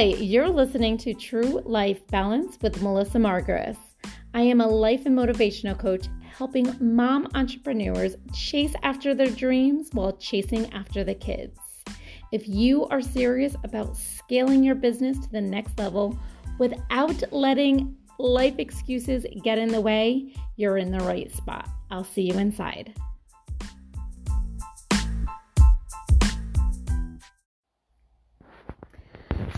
Hi, you're listening to True Life Balance with Melissa Margres. I am a life and motivational coach helping mom entrepreneurs chase after their dreams while chasing after the kids. If you are serious about scaling your business to the next level without letting life excuses get in the way, you're in the right spot. I'll see you inside.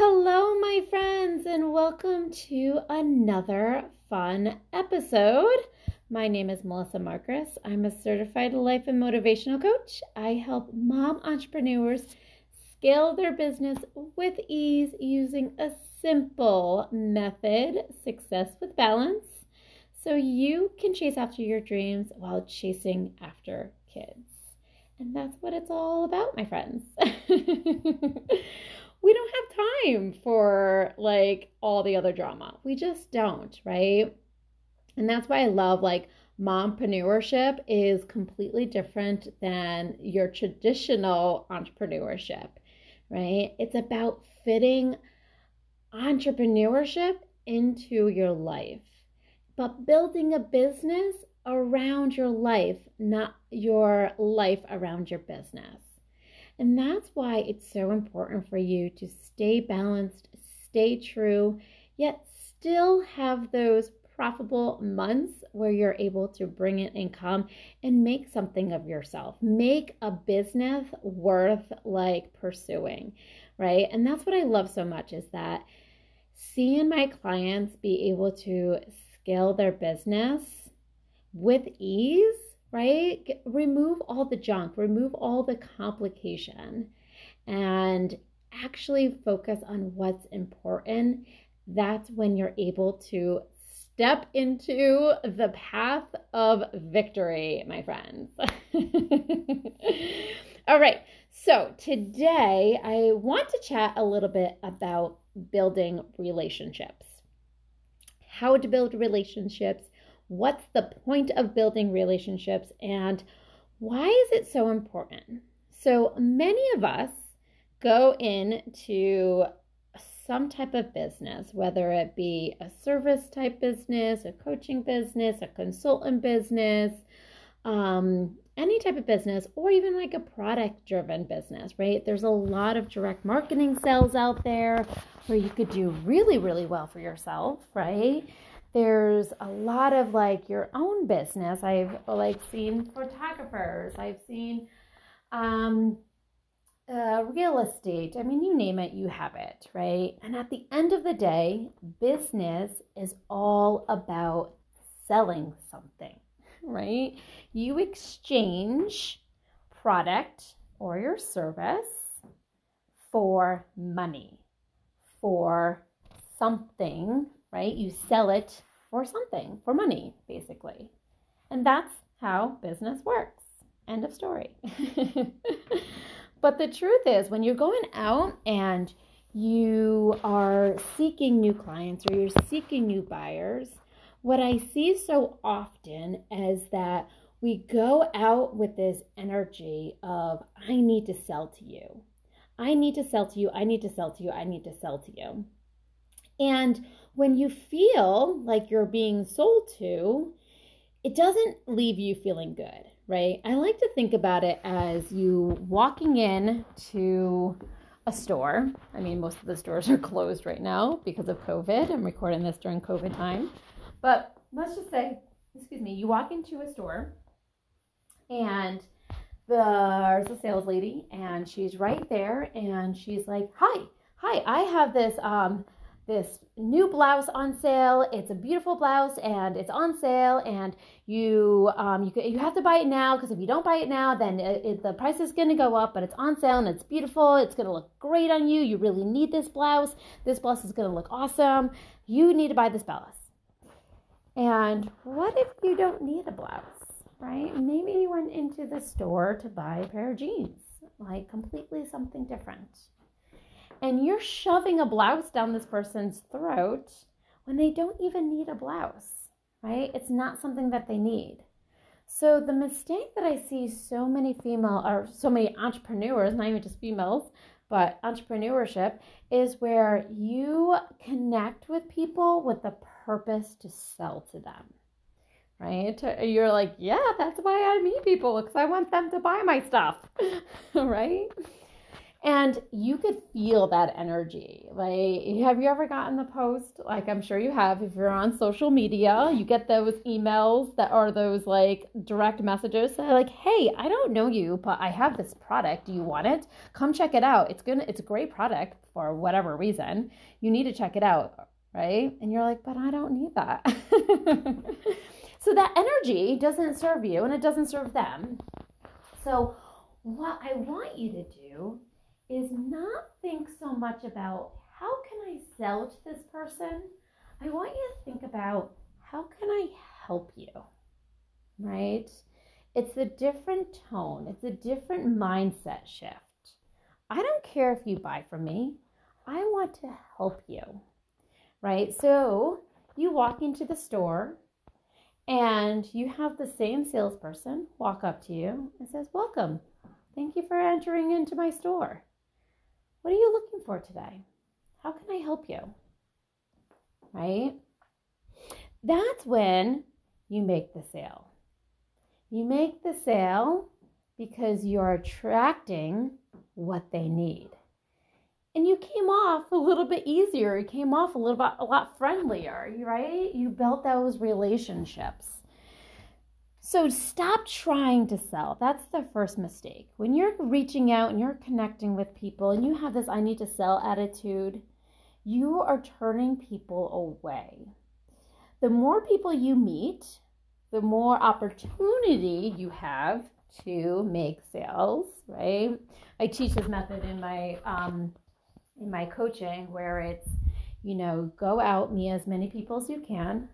Hello, my friends, and welcome to another fun episode. My name is Melissa Margres. I'm a certified life and motivational coach. I help mom entrepreneurs scale their business with ease using a simple method, success with balance, so you can chase after your dreams while chasing after kids. And that's what it's all about, my friends. we don't have time for like all the other drama. We just don't, right? And that's why I love like mompreneurship is completely different than your traditional entrepreneurship, right? It's about fitting entrepreneurship into your life, but building a business around your life, not your life around your business. And that's why it's so important for you to stay balanced, stay true, yet still have those profitable months where you're able to bring in income and make something of yourself. Make a business worth like pursuing, right? And that's what I love so much is that seeing my clients be able to scale their business with ease right? remove all the junk, remove all the complication, and actually focus on what's important. That's when you're able to step into the path of victory, my friends. all right, so today I want to chat a little bit about building relationships. How to build relationships What's the point of building relationships and why is it so important? So many of us go into some type of business, whether it be a service type business, a coaching business, a consultant business, um, any type of business, or even like a product driven business, right? There's a lot of direct marketing sales out there where you could do really, really well for yourself, right? There's a lot of like your own business. I've like seen photographers, I've seen um, uh, real estate. I mean, you name it, you have it, right? And at the end of the day, business is all about selling something, right? You exchange product or your service for money, for something right? You sell it for something, for money, basically. And that's how business works. End of story. but the truth is, when you're going out and you are seeking new clients or you're seeking new buyers, what I see so often is that we go out with this energy of, I need to sell to you. I need to sell to you. I need to sell to you. I need to sell to you. And when you feel like you're being sold to, it doesn't leave you feeling good, right? I like to think about it as you walking in to a store. I mean, most of the stores are closed right now because of COVID. I'm recording this during COVID time. But let's just say, excuse me, you walk into a store and there's a sales lady and she's right there and she's like, "Hi. Hi, I have this um this new blouse on sale. It's a beautiful blouse and it's on sale and you um, you you have to buy it now because if you don't buy it now then it, it, the price is going to go up but it's on sale and it's beautiful. It's going to look great on you. You really need this blouse. This blouse is going to look awesome. You need to buy this blouse. And what if you don't need a blouse, right? Maybe you went into the store to buy a pair of jeans, like completely something different and you're shoving a blouse down this person's throat when they don't even need a blouse, right? It's not something that they need. So the mistake that I see so many female or so many entrepreneurs, not even just females, but entrepreneurship is where you connect with people with the purpose to sell to them. Right? You're like, yeah, that's why I meet people because I want them to buy my stuff. right? And you could feel that energy. Like, have you ever gotten the post? Like, I'm sure you have. If you're on social media, you get those emails that are those like direct messages that are like, hey, I don't know you, but I have this product. Do you want it? Come check it out. It's gonna, it's a great product for whatever reason. You need to check it out, right? And you're like, but I don't need that. so that energy doesn't serve you and it doesn't serve them. So, what I want you to do is not think so much about how can I sell to this person? I want you to think about how can I help you? Right? It's a different tone, it's a different mindset shift. I don't care if you buy from me. I want to help you. Right? So, you walk into the store and you have the same salesperson walk up to you and says, "Welcome. Thank you for entering into my store." What are you looking for today? How can I help you? Right? That's when you make the sale. You make the sale because you're attracting what they need. And you came off a little bit easier. You came off a little bit a lot friendlier, right? You built those relationships. So stop trying to sell. That's the first mistake. When you're reaching out and you're connecting with people and you have this I need to sell attitude, you are turning people away. The more people you meet, the more opportunity you have to make sales, right? I teach this method in my um, in my coaching where it's, you know, go out, meet as many people as you can,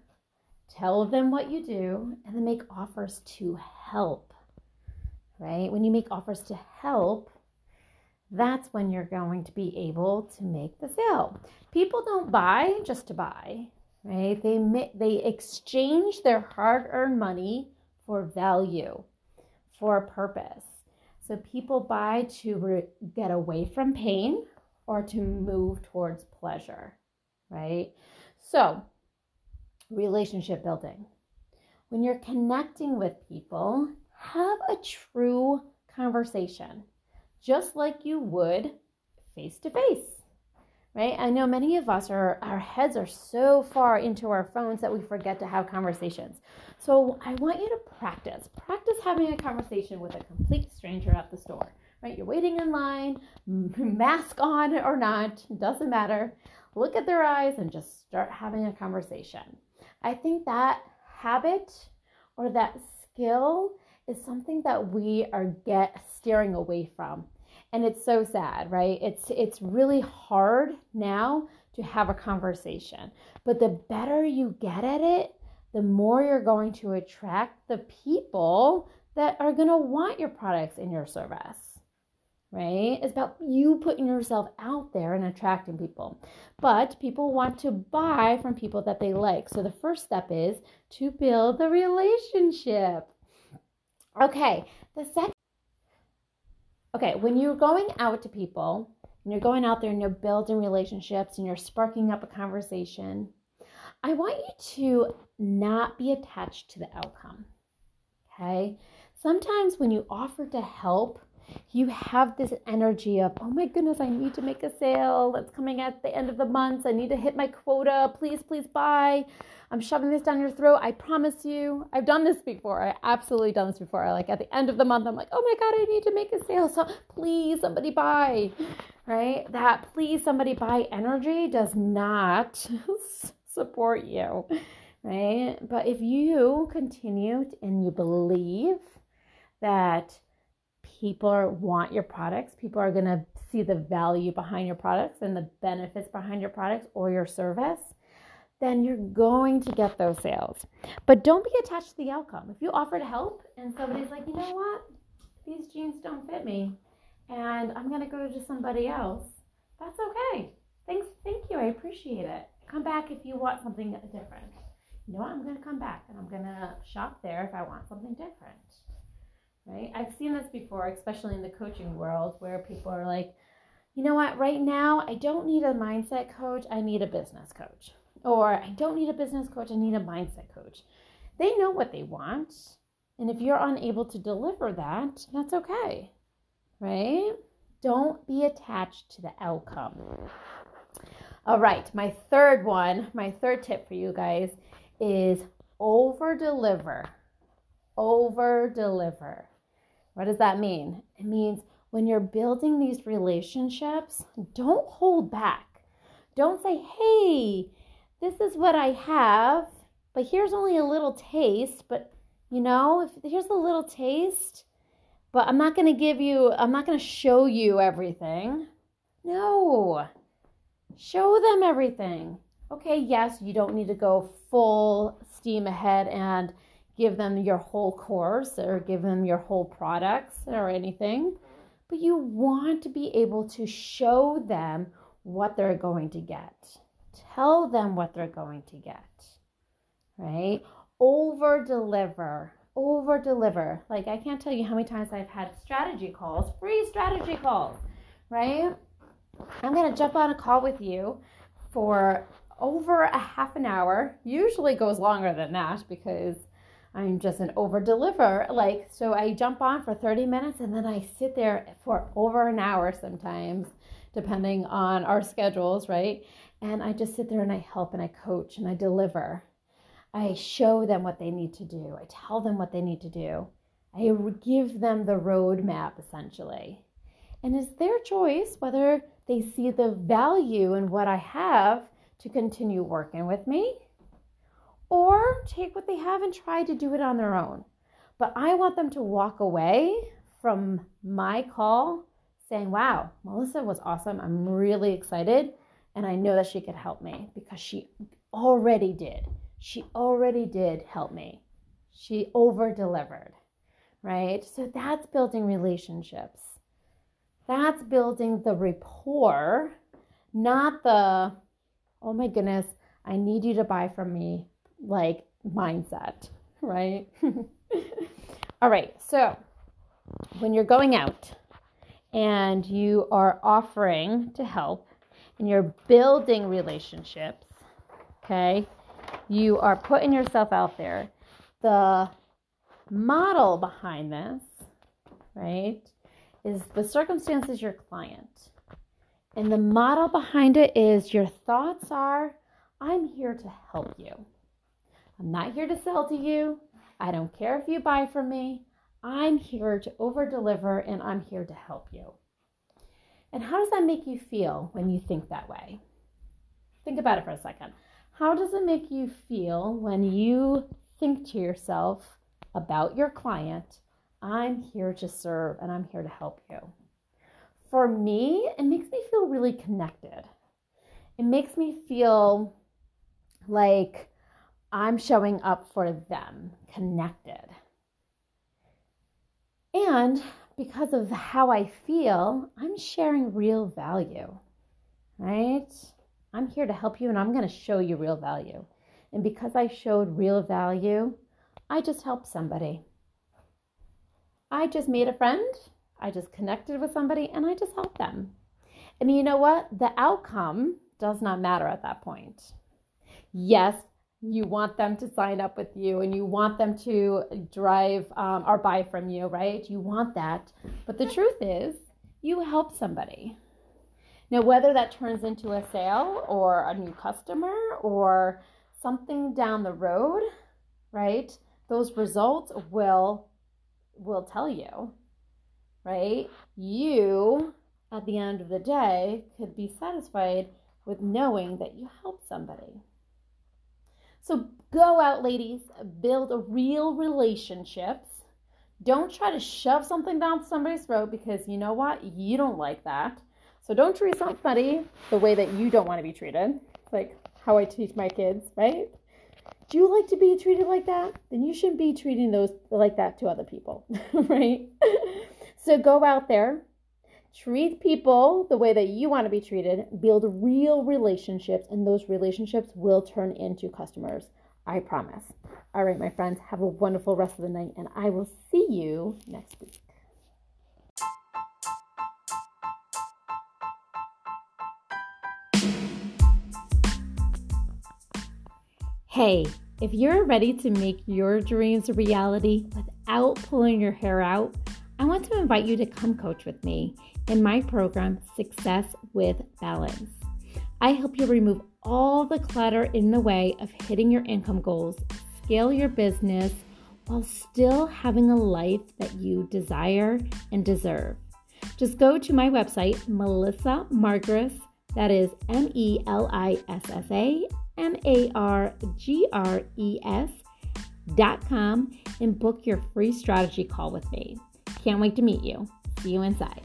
tell them what you do, and then make offers to help. Right? When you make offers to help, that's when you're going to be able to make the sale. People don't buy just to buy, right? They they exchange their hard-earned money for value, for a purpose. So people buy to re- get away from pain or to move towards pleasure, right? So, relationship building. When you're connecting with people, have a true conversation, just like you would face to face. Right? I know many of us are our heads are so far into our phones that we forget to have conversations. So I want you to practice. Practice having a conversation with a complete stranger at the store. Right? You're waiting in line, mask on or not, doesn't matter. Look at their eyes and just start having a conversation. I think that habit or that skill is something that we are get steering away from. And it's so sad, right? It's it's really hard now to have a conversation. But the better you get at it, the more you're going to attract the people that are going to want your products and your service right? It's about you putting yourself out there and attracting people. But people want to buy from people that they like. So the first step is to build the relationship. Okay, the second Okay, when you're going out to people, and you're going out there and you're building relationships and you're sparking up a conversation, I want you to not be attached to the outcome. Okay? Sometimes when you offer to help, you have this energy of, oh my goodness, I need to make a sale. It's coming at the end of the month. I need to hit my quota. Please, please buy. I'm shoving this down your throat. I promise you. I've done this before. I absolutely done this before. Like at the end of the month, I'm like, oh my God, I need to make a sale. So please, somebody buy. Right? That please, somebody buy energy does not support you. Right? But if you continue and you believe that people want your products. People are going to see the value behind your products and the benefits behind your products or your service. Then you're going to get those sales. But don't be attached to the outcome. If you offer to help and somebody's like, you know what? These jeans don't fit me and I'm going to go to somebody else, that's okay. Thanks. Thank you. I appreciate it. Come back if you want something different. You know what? I'm going to come back and I'm going to shop there if I want something different right? I've seen this before, especially in the coaching world, where people are like, you know what, right now I don't need a mindset coach, I need a business coach. Or I don't need a business coach, I need a mindset coach. They know what they want. And if you're unable to deliver that, that's okay, right? Don't be attached to the outcome. All right, my third one, my third tip for you guys is over deliver. Over deliver. What does that mean? It means when you're building these relationships, don't hold back. Don't say, hey, this is what I have, but here's only a little taste. But you know, if here's a little taste, but I'm not going to give you, I'm not going to show you everything. No, show them everything. Okay, yes, you don't need to go full steam ahead and give them your whole course or give them your whole products or anything, but you want to be able to show them what they're going to get. Tell them what they're going to get, right? Over deliver, over deliver. Like, I can't tell you how many times I've had strategy calls, free strategy calls, right? I'm going to jump on a call with you for over a half an hour. Usually goes longer than that because I'm just an over deliver. Like, so I jump on for 30 minutes and then I sit there for over an hour sometimes, depending on our schedules, right? And I just sit there and I help and I coach and I deliver. I show them what they need to do. I tell them what they need to do. I give them the roadmap essentially. And it's their choice whether they see the value in what I have to continue working with me or take what they have and try to do it on their own. But I want them to walk away from my call saying, Wow, Melissa was awesome. I'm really excited. And I know that she could help me because she already did. She already did help me. She over delivered, right? So that's building relationships. That's building the rapport, not the, oh my goodness, I need you to buy from me like mindset, right? All right, so when you're going out and you are offering to help and you're building relationships, okay, you are putting yourself out there. The model behind this, right, is the circumstances your client. And the model behind it is your thoughts are, I'm here to help you. I'm not here to sell to you. I don't care if you buy from me. I'm here to over deliver and I'm here to help you. And how does that make you feel when you think that way? Think about it for a second. How does it make you feel when you think to yourself about your client, I'm here to serve and I'm here to help you? For me, it makes me feel really connected. It makes me feel like I'm showing up for them, connected. And because of how I feel, I'm sharing real value, right? I'm here to help you and I'm going to show you real value. And because I showed real value, I just helped somebody. I just made a friend, I just connected with somebody, and I just helped them. And you know what? The outcome does not matter at that point. Yes, you want them to sign up with you and you want them to drive um, or buy from you, right? You want that. But the truth is, you help somebody. Now, whether that turns into a sale or a new customer or something down the road, right? Those results will will tell you, right? You at the end of the day could be satisfied with knowing that you helped somebody. So go out, ladies, build real relationships. Don't try to shove something down somebody's throat because you know what? You don't like that. So don't treat somebody the way that you don't want to be treated. Like how I teach my kids, right? Do you like to be treated like that? Then you shouldn't be treating those like that to other people, right? so go out there, treat people the way that you want to be treated, build real relationships, and those relationships will turn into customers. I promise. All right, my friends, have a wonderful rest of the night, and I will see you next week. Hey, if you're ready to make your dreams a reality without pulling your hair out, I want to invite you to come coach with me in my program, Success with Balance. I help you remove all the clutter in the way of hitting your income goals, scale your business while still having a life that you desire and deserve. Just go to my website, Melissa Margres, that is M E L I S S A M A R G R E S dot com, and book your free strategy call with me. Can't wait to meet you. See you inside.